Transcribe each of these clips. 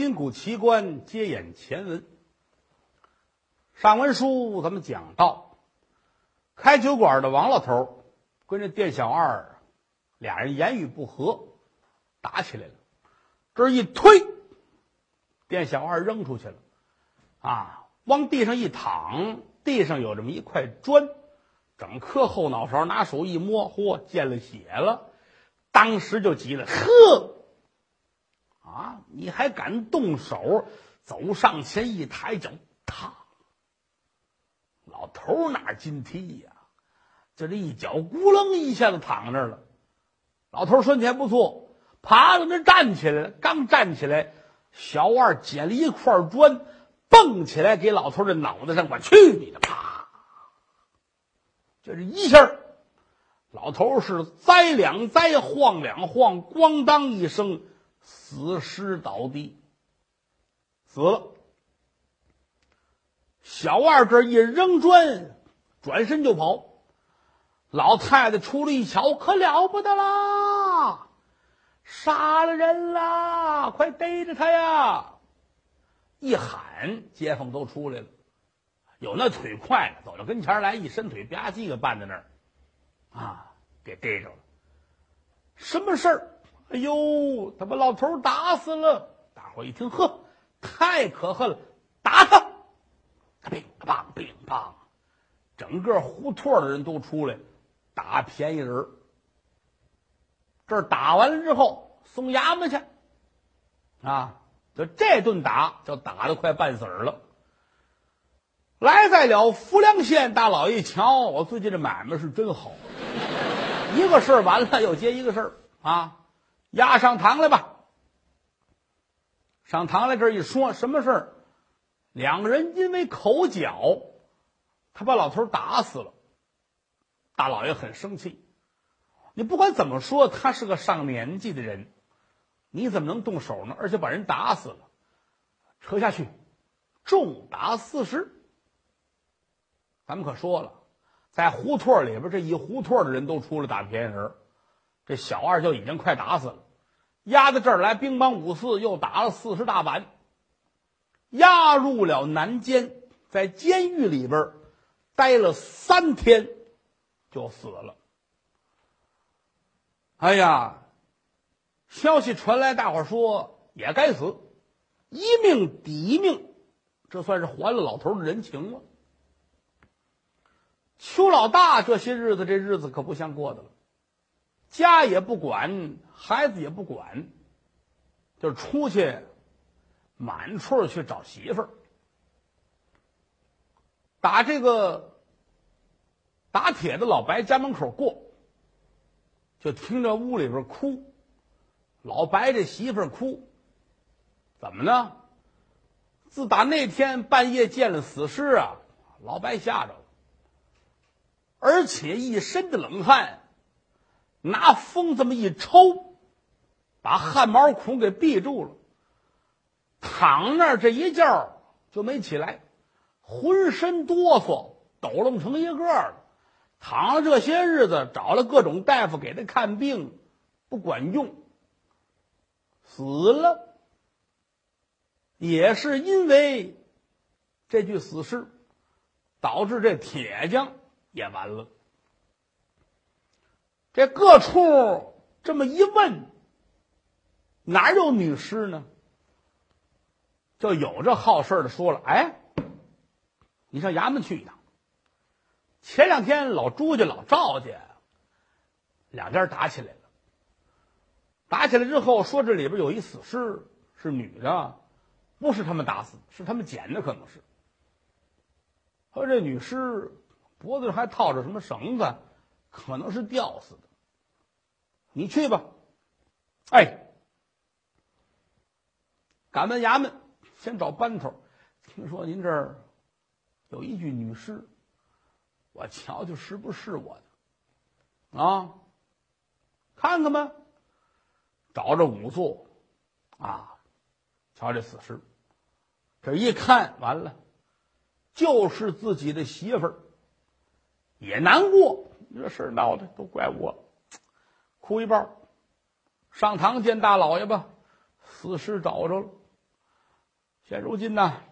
金谷奇观接演前文。上文书咱们讲到，开酒馆的王老头跟这店小二俩人言语不和，打起来了。这一推，店小二扔出去了，啊，往地上一躺，地上有这么一块砖，整颗后脑勺拿手一摸，嚯，见了血了，当时就急了，呵，啊，你还敢动手？走上前一抬脚，啪。老头哪经踢呀？就这一脚，咕楞一下子躺那儿了。老头身体还不错，爬到那站起来了。刚站起来，小二捡了一块砖，蹦起来给老头的脑袋上，我去你的！啪！就这一下，老头是栽两栽，晃两晃，咣当一声，死尸倒地，死了。小二这一扔砖，转身就跑。老太太出来一瞧，可了不得啦！杀了人啦！快逮着他呀！一喊，街坊都出来了。有那腿快的，走到跟前来，一伸腿吧唧给绊在那儿，啊，给逮着了。什么事儿？哎呦，他把老头打死了！大伙一听，呵，太可恨了，打他！他乒乓乒乓，整个胡同的人都出来打便宜人这打完了之后送衙门去，啊，就这顿打就打的快半死了。来在了浮梁县，大老爷瞧，我最近这买卖是真好，一个事儿完了又接一个事儿啊，押上堂来吧。上堂来这一说，什么事儿？两个人因为口角，他把老头打死了。大老爷很生气。你不管怎么说，他是个上年纪的人，你怎么能动手呢？而且把人打死了，扯下去，重打四十。咱们可说了，在胡同里边，这一胡同的人都出来打便宜人，这小二就已经快打死了。押到这儿来，兵帮五四又打了四十大板。押入了南监，在监狱里边待了三天，就死了。哎呀，消息传来，大伙说也该死，一命抵一命，这算是还了老头的人情了。邱老大这些日子，这日子可不像过的了，家也不管，孩子也不管，就出去。满处去找媳妇儿，打这个打铁的老白家门口过，就听着屋里边哭，老白这媳妇儿哭，怎么呢？自打那天半夜见了死尸啊，老白吓着了，而且一身的冷汗，拿风这么一抽，把汗毛孔给闭住了。躺那儿这一觉就没起来，浑身哆嗦，抖楞成一个了。躺了这些日子，找了各种大夫给他看病，不管用，死了。也是因为这具死尸，导致这铁匠也完了。这各处这么一问，哪有女尸呢？就有这好事的说了，哎，你上衙门去一趟。前两天老朱家、老赵家两家打起来了，打起来之后说这里边有一死尸是女的，不是他们打死，是他们捡的，可能是。说这女尸脖子上还套着什么绳子，可能是吊死的。你去吧，哎，赶奔衙门。先找班头，听说您这儿有一具女尸，我瞧瞧是不是我的啊？看看吧，找着仵作啊，瞧这死尸，这一看完了，就是自己的媳妇儿，也难过，这事闹的都怪我，哭一半上堂见大老爷吧，死尸找着了。现如今呢，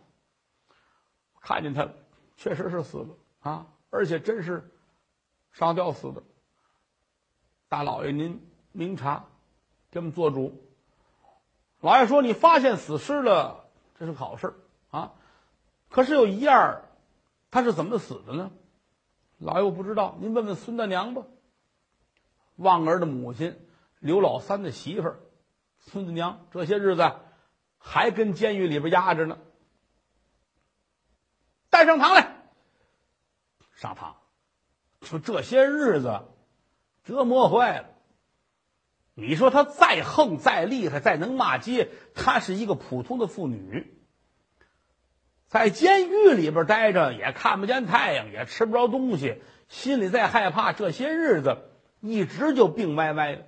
看见他了，确实是死了啊，而且真是上吊死的。大老爷，您明察，给我们做主。老爷说：“你发现死尸了，这是好事啊。可是有一样，他是怎么死的呢？”老爷，我不知道，您问问孙大娘吧。旺儿的母亲，刘老三的媳妇儿，孙子娘，这些日子还跟监狱里边压着呢。带上堂来，上堂。说这些日子折磨坏了。你说他再横、再厉害、再能骂街，她是一个普通的妇女，在监狱里边待着，也看不见太阳，也吃不着东西，心里再害怕，这些日子一直就病歪歪的。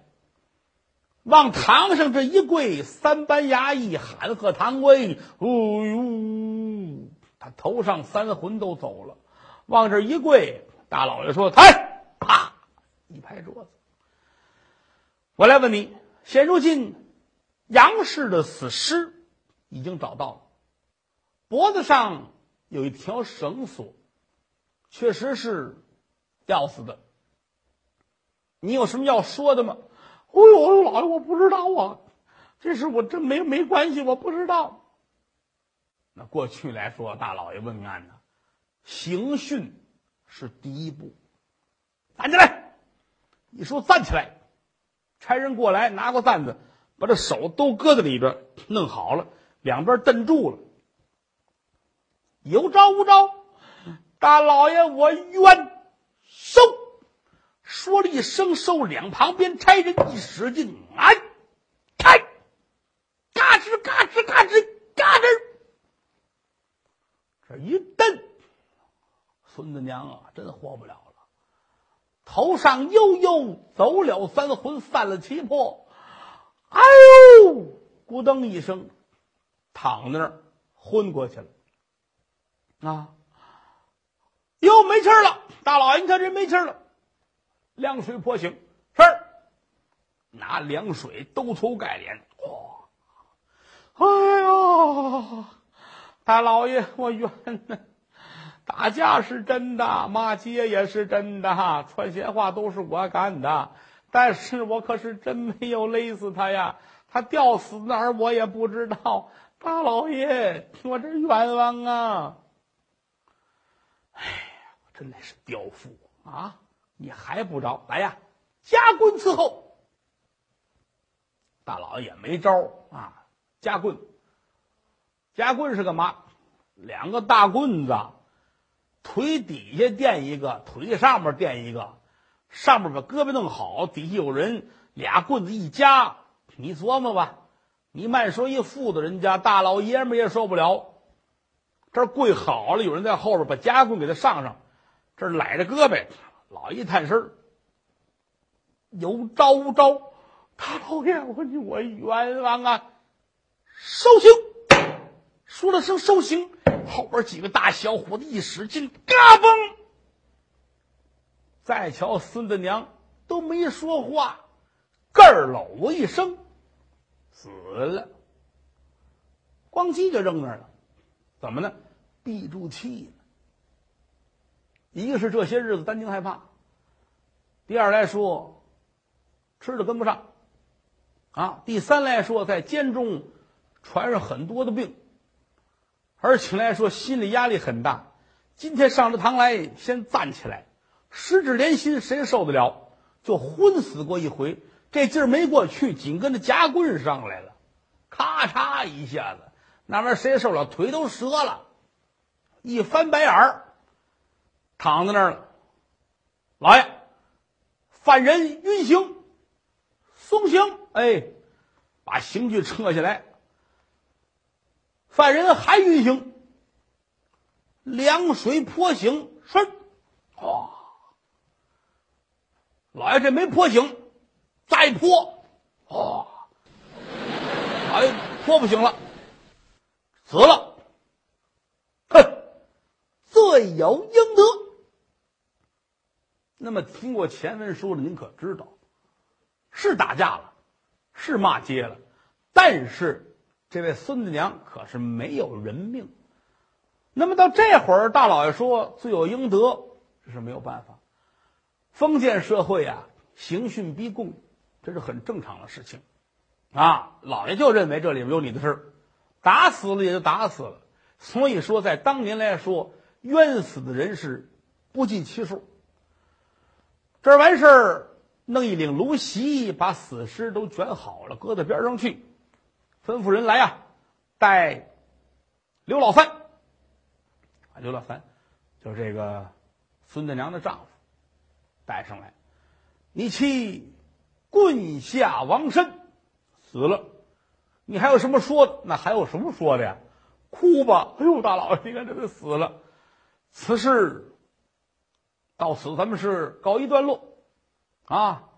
往堂上这一跪，三班衙役喊喝堂规，哎呦，他头上三魂都走了。往这一跪，大老爷说：“抬！”啪，一拍桌子。我来问你，现如今杨氏的死尸已经找到了，脖子上有一条绳索，确实是吊死的。你有什么要说的吗？哎呦，老爷，我不知道啊，这事我真没没关系，我不知道。那过去来说，大老爷问案呢，刑讯是第一步。站起来，一说站起来。差人过来，拿过担子，把这手都搁在里边，弄好了，两边蹬住了。有招无招？大老爷，我冤收！说了一声收，两旁边差人一使劲，哎，开，嘎吱嘎吱嘎吱嘎吱，这一蹬，孙子娘啊，真活不了了。头上悠悠走了三魂，犯了七魄，哎呦！咕噔一声，躺那儿昏过去了。啊！哟，没气儿了！大老爷，你看这没气儿了。凉水泼醒，是拿凉水兜头盖脸。哇！哎呀！大老爷，我冤呐！打架是真的，骂街也是真的，传闲话都是我干的，但是我可是真没有勒死他呀，他吊死哪儿我也不知道。大老爷，我这冤枉啊！真乃是刁妇啊！你还不着来呀？夹棍伺候。大老爷也没招啊，夹棍，夹棍是干嘛？两个大棍子。腿底下垫一个，腿上面垫一个，上面把胳膊弄好，底下有人，俩棍子一夹，你琢磨吧。你慢说一妇的人家大老爷们也受不了，这跪好了，有人在后边把夹棍给他上上，这儿揽着胳膊，老一探身有招无招？大老爷，我你我冤枉啊！收刑，说了声收刑。后边几个大小伙子一使劲，嘎嘣！再瞧孙子娘都没说话，咯儿搂一声，死了。咣叽就扔那儿了，怎么呢？闭住气了。一个是这些日子担惊害怕，第二来说吃的跟不上，啊，第三来说在监中传上很多的病。而且来说，心理压力很大。今天上了堂来，先站起来，十指连心，谁受得了？就昏死过一回，这劲儿没过去，紧跟着夹棍上来了，咔嚓一下子，那玩意儿谁受了？腿都折了，一翻白眼儿，躺在那儿了。老爷，犯人晕刑，松刑。哎，把刑具撤下来。犯人还晕行，凉水泼醒，是，哇！老爷这没泼醒，再泼，哇！哎，泼不醒了，死了，哼，罪有应。那么听过前文书的，您可知道，是打架了，是骂街了，但是。这位孙子娘可是没有人命。那么到这会儿，大老爷说罪有应得，这是没有办法。封建社会啊，刑讯逼供，这是很正常的事情啊。老爷就认为这里面有你的事儿，打死了也就打死了。所以说，在当年来说，冤死的人是不计其数。这完事儿，弄一领芦席，把死尸都卷好了，搁到边上去，吩咐人来呀，带刘老三。刘老三，就这个孙大娘的丈夫，带上来。你妻棍下亡身，死了。你还有什么说的？那还有什么说的呀？哭吧！哎呦，大老爷，你看这都死了。此事到此，咱们是告一段落啊！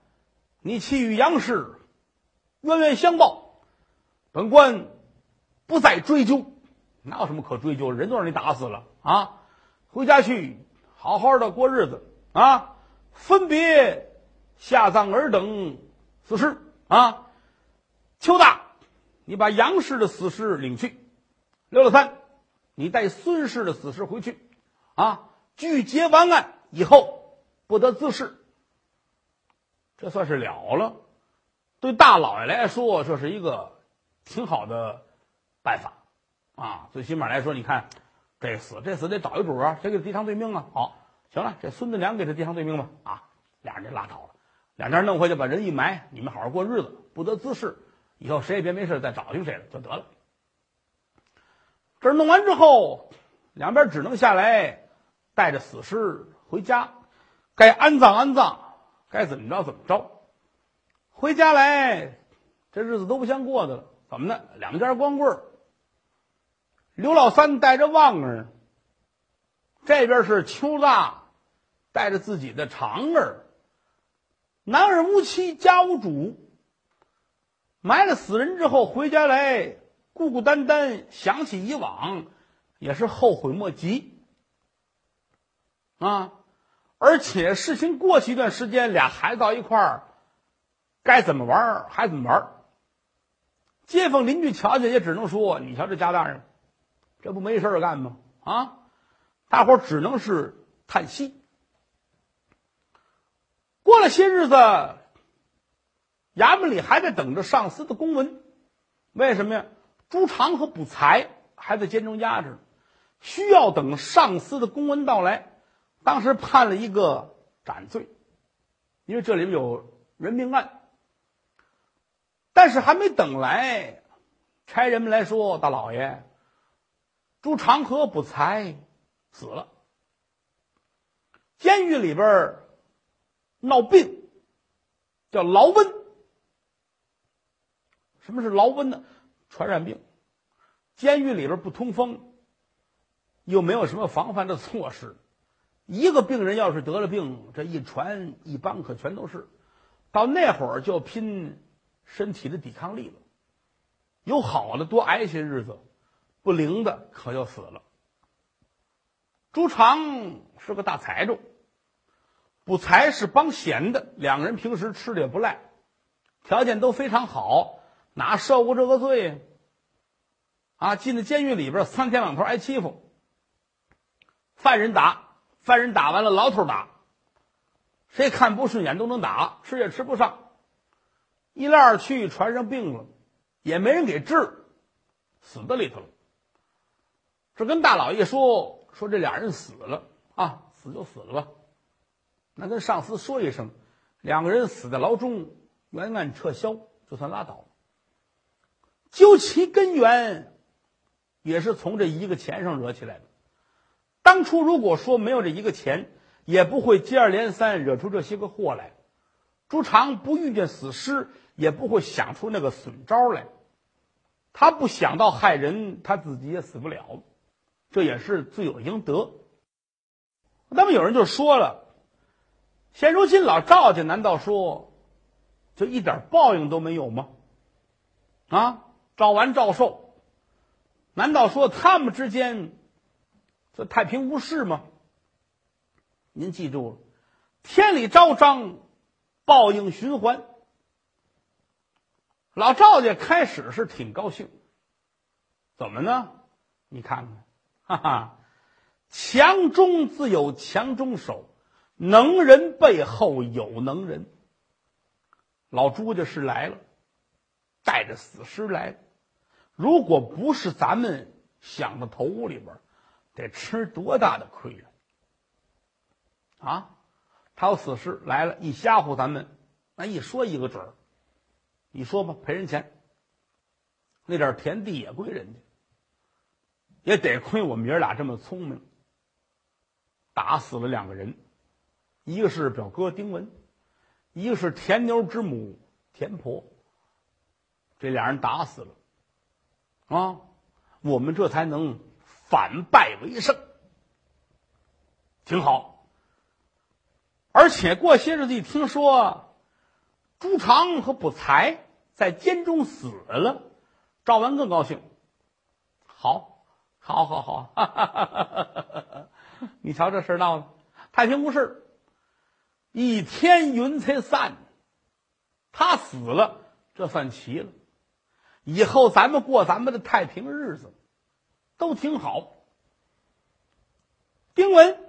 你妻与杨氏冤冤相报，本官不再追究。哪有什么可追究？人都让你打死了。啊，回家去，好好的过日子啊！分别下葬尔等死尸啊！邱大，你把杨氏的死尸领去；刘老三，你带孙氏的死尸回去啊！拒结完案以后，不得滋事。这算是了了。对大老爷来说，这是一个挺好的办法啊！最起码来说，你看。这死这死得找一主啊，谁给他递上罪命啊？好，行了，这孙子良给他递上罪命吧。啊，俩人就拉倒了，两家弄回去把人一埋，你们好好过日子，不得滋事。以后谁也别没事再找寻谁了，就得了。这弄完之后，两边只能下来，带着死尸回家，该安葬安葬，该怎么着怎么着。回家来，这日子都不像过的了。怎么的？两家光棍儿。刘老三带着旺儿，这边是邱大带着自己的长儿，男儿无妻，家无主。埋了死人之后回家来，孤孤单单，想起以往，也是后悔莫及啊！而且事情过去一段时间，俩孩子到一块儿，该怎么玩还怎么玩街坊邻居瞧见，也只能说：“你瞧这家大人。”这不没事干吗？啊，大伙只能是叹息。过了些日子，衙门里还在等着上司的公文。为什么呀？朱常和卜才还在监中压着，需要等上司的公文到来。当时判了一个斩罪，因为这里面有人命案。但是还没等来，差人们来说：“大老爷。”朱长河不才死了，监狱里边闹病，叫劳瘟。什么是劳瘟呢？传染病。监狱里边不通风，又没有什么防范的措施，一个病人要是得了病，这一传一帮可全都是。到那会儿就拼身体的抵抗力了，有好的多挨些日子。不灵的可就死了。朱常是个大财主，不才是帮闲的，两个人平时吃的也不赖，条件都非常好，哪受过这个罪？啊，进了监狱里边，三天两头挨欺负，犯人打，犯人打完了，牢头打，谁看不顺眼都能打，吃也吃不上，一来二去传上病了，也没人给治，死在里头了。这跟大老爷说说，这俩人死了啊，死就死了吧。那跟上司说一声，两个人死在牢中，原案撤销，就算拉倒。究其根源，也是从这一个钱上惹起来的。当初如果说没有这一个钱，也不会接二连三惹出这些个祸来。朱常不遇见死尸，也不会想出那个损招来。他不想到害人，他自己也死不了。这也是罪有应得。那么有人就说了：现如今老赵家难道说就一点报应都没有吗？啊，赵完赵寿，难道说他们之间这太平无事吗？您记住了，天理昭彰，报应循环。老赵家开始是挺高兴，怎么呢？你看看，哈哈，强中自有强中手，能人背后有能人。老朱家是来了，带着死尸来了。如果不是咱们想到头里边，得吃多大的亏了啊！他有死尸来了，一吓唬咱们，那一说一个准儿。你说吧，赔人钱。那点田地也归人家，也得亏我们爷俩这么聪明，打死了两个人，一个是表哥丁文，一个是田牛之母田婆。这俩人打死了，啊，我们这才能反败为胜，挺好。而且过些日子一听说朱常和卜才在监中死了。赵完更高兴，好，好，好，好，哈哈哈哈哈！你瞧这事闹的，太平无事，一天云彩散，他死了，这算齐了。以后咱们过咱们的太平日子，都挺好。丁文、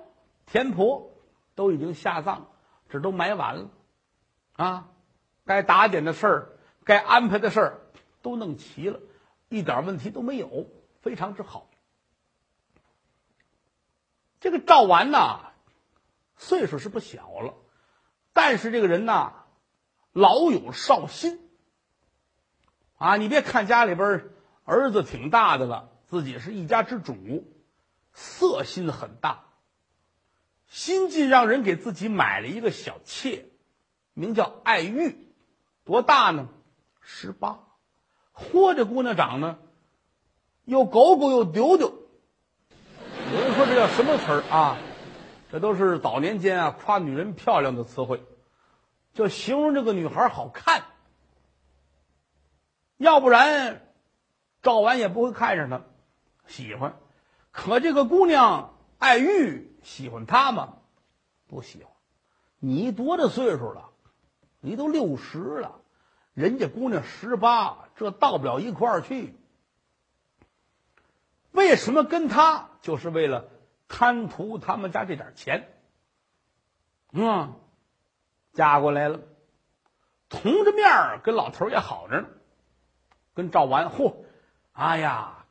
田婆都已经下葬，这都埋完了，啊，该打点的事儿，该安排的事儿。都弄齐了，一点问题都没有，非常之好。这个赵完呐，岁数是不小了，但是这个人呐，老有少心。啊，你别看家里边儿子挺大的了，自己是一家之主，色心很大，心计让人给自己买了一个小妾，名叫爱玉，多大呢？十八。嚯，这姑娘长得又狗狗又丢丢。有人说这叫什么词儿啊？这都是早年间啊夸女人漂亮的词汇，就形容这个女孩好看。要不然赵完也不会看上她，喜欢。可这个姑娘爱玉，喜欢他吗？不喜欢。你多大岁数了？你都六十了。人家姑娘十八，这到不了一块儿去。为什么跟他？就是为了贪图他们家这点钱。嗯，嫁过来了，同着面跟老头也好着呢。跟赵完，嚯，哎呀，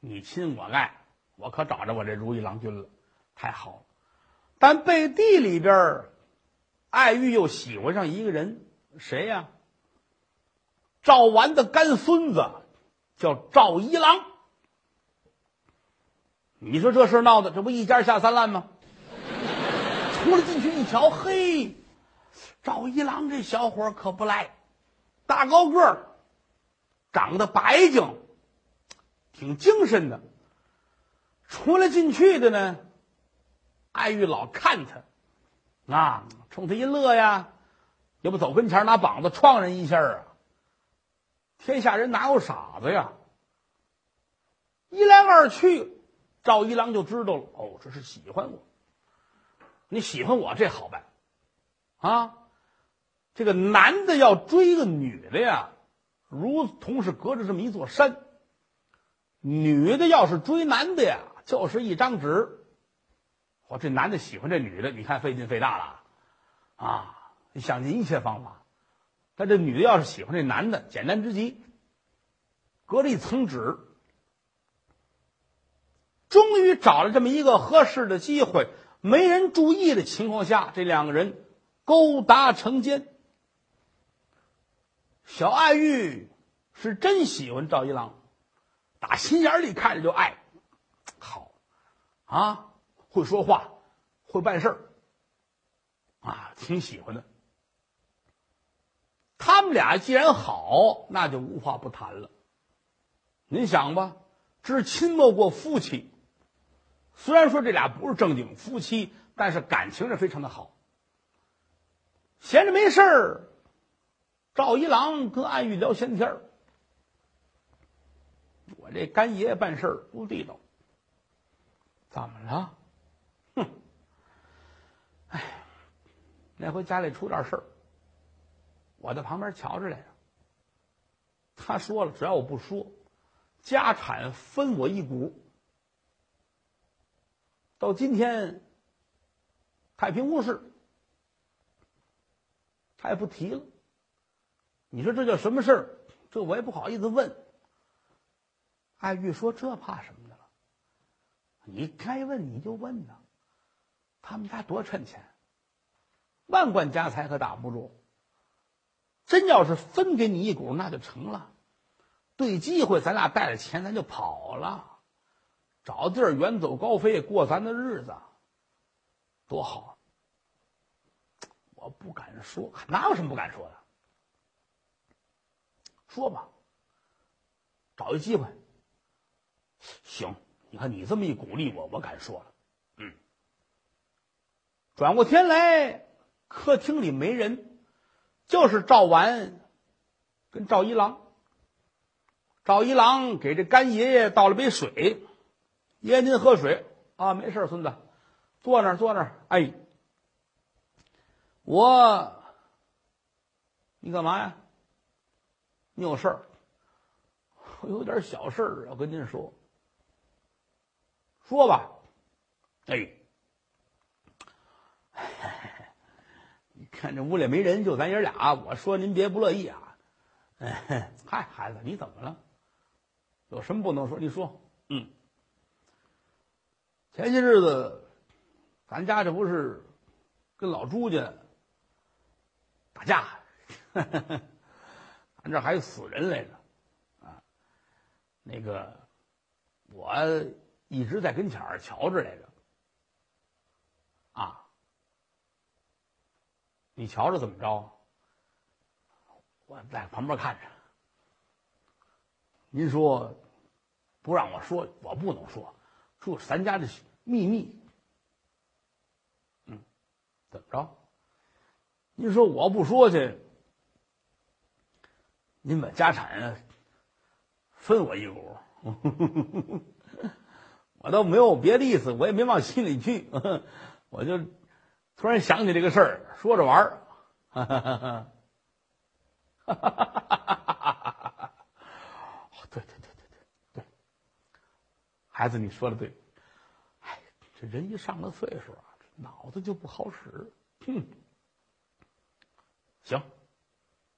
你亲我爱，我可找着我这如意郎君了，太好了。但背地里边，爱玉又喜欢上一个人，谁呀？赵完的干孙子叫赵一郎，你说这事闹的，这不一家下三滥吗？出了进去一瞧，嘿，赵一郎这小伙可不赖，大高个儿，长得白净，挺精神的。出来进去的呢，爱玉老看他，啊，冲他一乐呀，要不走跟前拿膀子撞人一下啊。天下人哪有傻子呀？一来二去，赵一郎就知道了。哦，这是喜欢我。你喜欢我，这好办啊！这个男的要追个女的呀，如同是隔着这么一座山；女的要是追男的呀，就是一张纸。我这男的喜欢这女的，你看费劲费大了啊！你想尽一切方法。但这女的要是喜欢这男的，简单之极，隔着一层纸，终于找了这么一个合适的机会，没人注意的情况下，这两个人勾搭成奸。小爱玉是真喜欢赵一郎，打心眼里看着就爱，好啊，会说话，会办事儿，啊，挺喜欢的。他们俩既然好，那就无话不谈了。您想吧，知亲莫过夫妻。虽然说这俩不是正经夫妻，但是感情是非常的好。闲着没事儿，赵一郎跟暗玉聊闲天儿。我这干爷爷办事不地道，怎么了？哼，哎，那回家里出点事儿。我在旁边瞧着来着。他说了，只要我不说，家产分我一股。到今天，太平无事，他也不提了。你说这叫什么事儿？这我也不好意思问。艾玉说：“这怕什么的了？你该问你就问呐。他们家多趁钱，万贯家财可挡不住。真要是分给你一股，那就成了。对机会，咱俩带着钱，咱就跑了，找地儿远走高飞，过咱的日子，多好。我不敢说，哪有什么不敢说的？说吧，找一机会。”行，你看你这么一鼓励我，我敢说了。嗯，转过天来，客厅里没人，就是赵完跟赵一郎。赵一郎给这干爷爷倒了杯水，爷爷您喝水啊，没事孙子，坐那儿坐那儿。哎，我，你干嘛呀？你有事儿？我有点小事儿要跟您说。说吧，哎，你看这屋里没人，就咱爷俩。我说您别不乐意啊。哎，嗨，孩子，你怎么了？有什么不能说？你说。嗯，前些日子，咱家这不是跟老朱家打架，咱这还有死人来着啊。那个我。一直在跟前儿瞧着来着，啊，你瞧着怎么着？我在旁边看着。您说不让我说，我不能说，说咱家的秘密。嗯，怎么着？您说我不说去，您把家产分我一股。我倒没有别的意思，我也没往心里去，我就突然想起这个事儿，说着玩儿。哈哈哈哈哈！哈哈哈哈对对对对对对，孩子，你说的对。哎，这人一上了岁数啊，脑子就不好使。哼，行，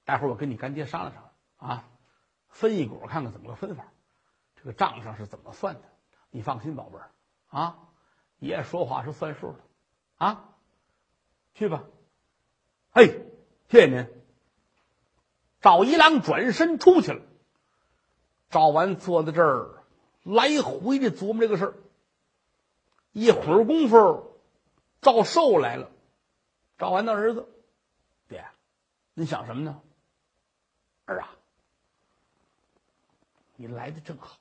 待会儿我跟你干爹商量商量啊，分一股，看看怎么个分法，这个账上是怎么算的。你放心，宝贝儿，啊，爷说话是算数的，啊，去吧。嘿，谢谢您。赵一郎转身出去了。赵完坐在这儿，来回的琢磨这个事儿。一会儿功夫，赵寿来了。赵完的儿子，爹，你想什么呢？儿啊，你来的正好。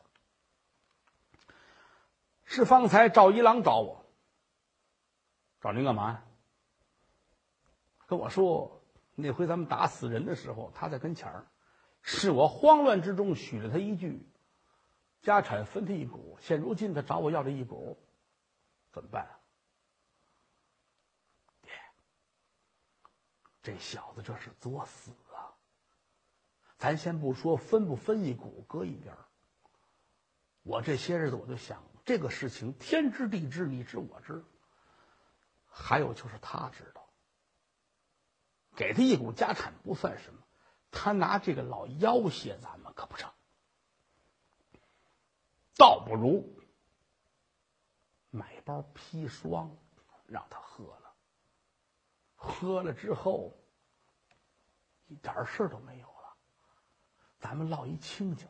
是方才赵一郎找我，找您干嘛呀？跟我说那回咱们打死人的时候，他在跟前儿，是我慌乱之中许了他一句，家产分他一股。现如今他找我要这一股，怎么办？爹，这小子这是作死啊！咱先不说分不分一股，搁一边儿。我这些日子我就想。这个事情天知地知，你知我知，还有就是他知道，给他一股家产不算什么，他拿这个老要挟咱们可不成，倒不如买包砒霜让他喝了，喝了之后一点事儿都没有了，咱们落一清净。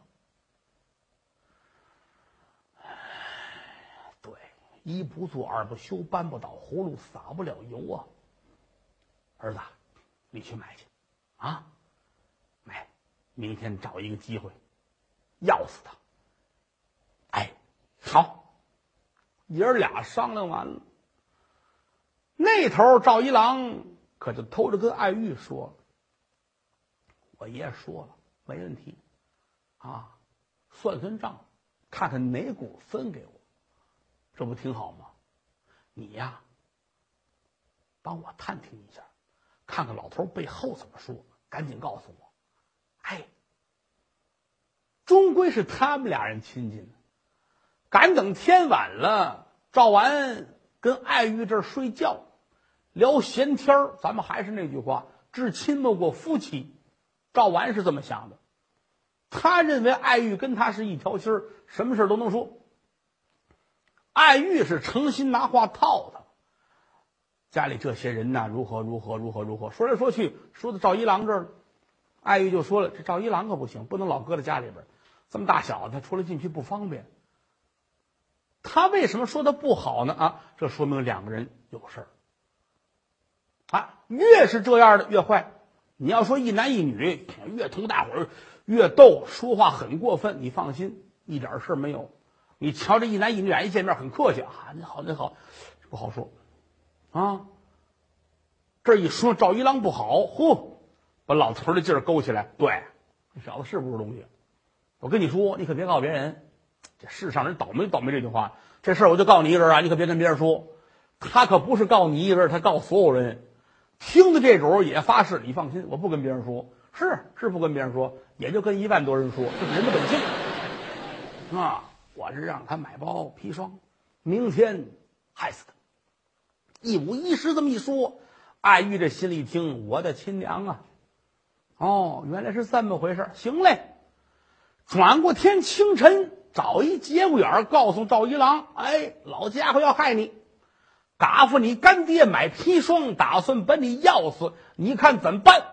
一不做二不休，搬不倒葫芦撒不了油啊！儿子，你去买去，啊，买，明天找一个机会，要死他！哎，好，爷儿俩商量完了，那头赵一郎可就偷着跟爱玉说了：“我爷爷说了，没问题，啊，算算账，看看哪股分给我。”这不挺好吗？你呀，帮我探听一下，看看老头背后怎么说，赶紧告诉我。哎，终归是他们俩人亲近。赶等天晚了，赵完跟爱玉这儿睡觉，聊闲天儿。咱们还是那句话，至亲莫过夫妻。赵完是这么想的，他认为爱玉跟他是一条心儿，什么事都能说。爱玉是诚心拿话套他，家里这些人呐，如何如何如何如何，说来说去，说到赵一郎这儿，爱玉就说了：“这赵一郎可不行，不能老搁在家里边，这么大小子，他出来进去不方便。”他为什么说他不好呢？啊，这说明两个人有事儿。啊，越是这样的越坏。你要说一男一女，越同大伙儿越斗，说话很过分。你放心，一点事儿没有。你瞧这一男一女俩一见面很客气啊，你好你好，不好说。啊，这一说赵一郎不好，嚯，把老头的劲儿勾起来。对，这小子是不是东西？我跟你说，你可别告诉别人。这世上人倒霉倒霉这句话，这事儿我就告你一人啊！你可别跟别人说，他可不是告你一人，他告所有人。听的这主也发誓，你放心，我不跟别人说，是是不跟别人说，也就跟一万多人说，这是人的本性啊！我是让他买包砒霜，明天害死他。一五一十这么一说，爱玉这心里一听，我的亲娘啊！哦，原来是这么回事行嘞，转过天清晨。找一节骨眼儿，告诉赵一郎：“哎，老家伙要害你，嘎夫你干爹买砒霜，打算把你要死，你看怎么办？”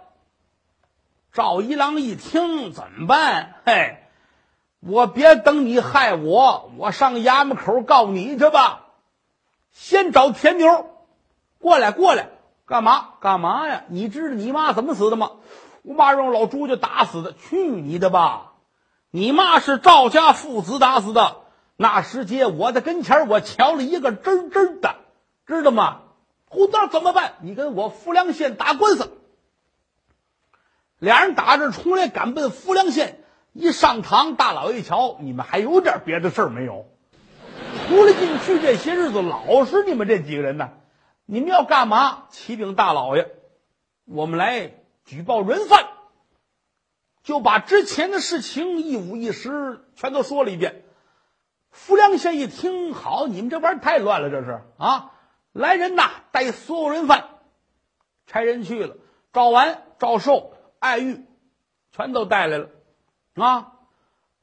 赵一郎一听，怎么办？嘿，我别等你害我，我上衙门口告你去吧。先找田牛过来，过来，干嘛？干嘛呀？你知道你妈怎么死的吗？我妈让老朱家打死的。去你的吧！你妈是赵家父子打死的，那时节我在跟前我瞧了一个真真的，知道吗？胡道怎么办？你跟我富良县打官司。俩人打着出来，赶奔富良县。一上堂，大老爷一瞧，你们还有点别的事儿没有？出了进去这些日子，老是你们这几个人呢。你们要干嘛？启禀大老爷，我们来举报人犯。就把之前的事情一五一十全都说了一遍。富良县一听，好，你们这玩意儿太乱了，这是啊！来人呐，带所有人犯，差人去了。赵完、赵寿、爱玉，全都带来了。啊，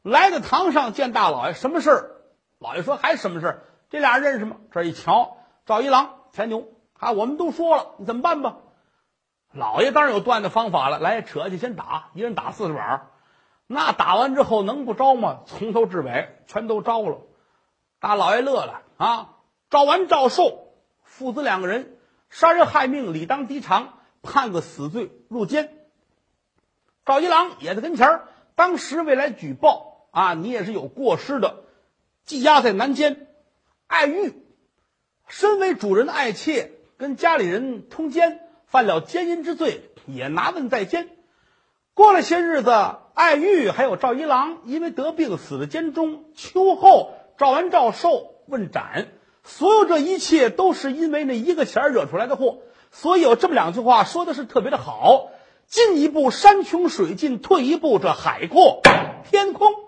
来到堂上见大老爷，什么事儿？老爷说还什么事儿？这俩人认识吗？这一瞧，赵一郎、田牛，啊，我们都说了，你怎么办吧？老爷当然有断的方法了，来扯去，先打，一人打四十板那打完之后能不招吗？从头至尾全都招了。大老爷乐了啊！招完赵寿父子两个人杀人害命，理当抵偿，判个死罪入监。赵一郎也在跟前儿，当时未来举报啊，你也是有过失的，羁押在南监。爱玉身为主人的爱妾，跟家里人通奸。犯了奸淫之罪，也拿问在监。过了些日子，爱玉还有赵一郎因为得病死在监中。秋后，赵完、赵寿问斩，所有这一切都是因为那一个钱惹出来的祸。所以有这么两句话说的是特别的好：进一步山穷水尽，退一步这海阔天空。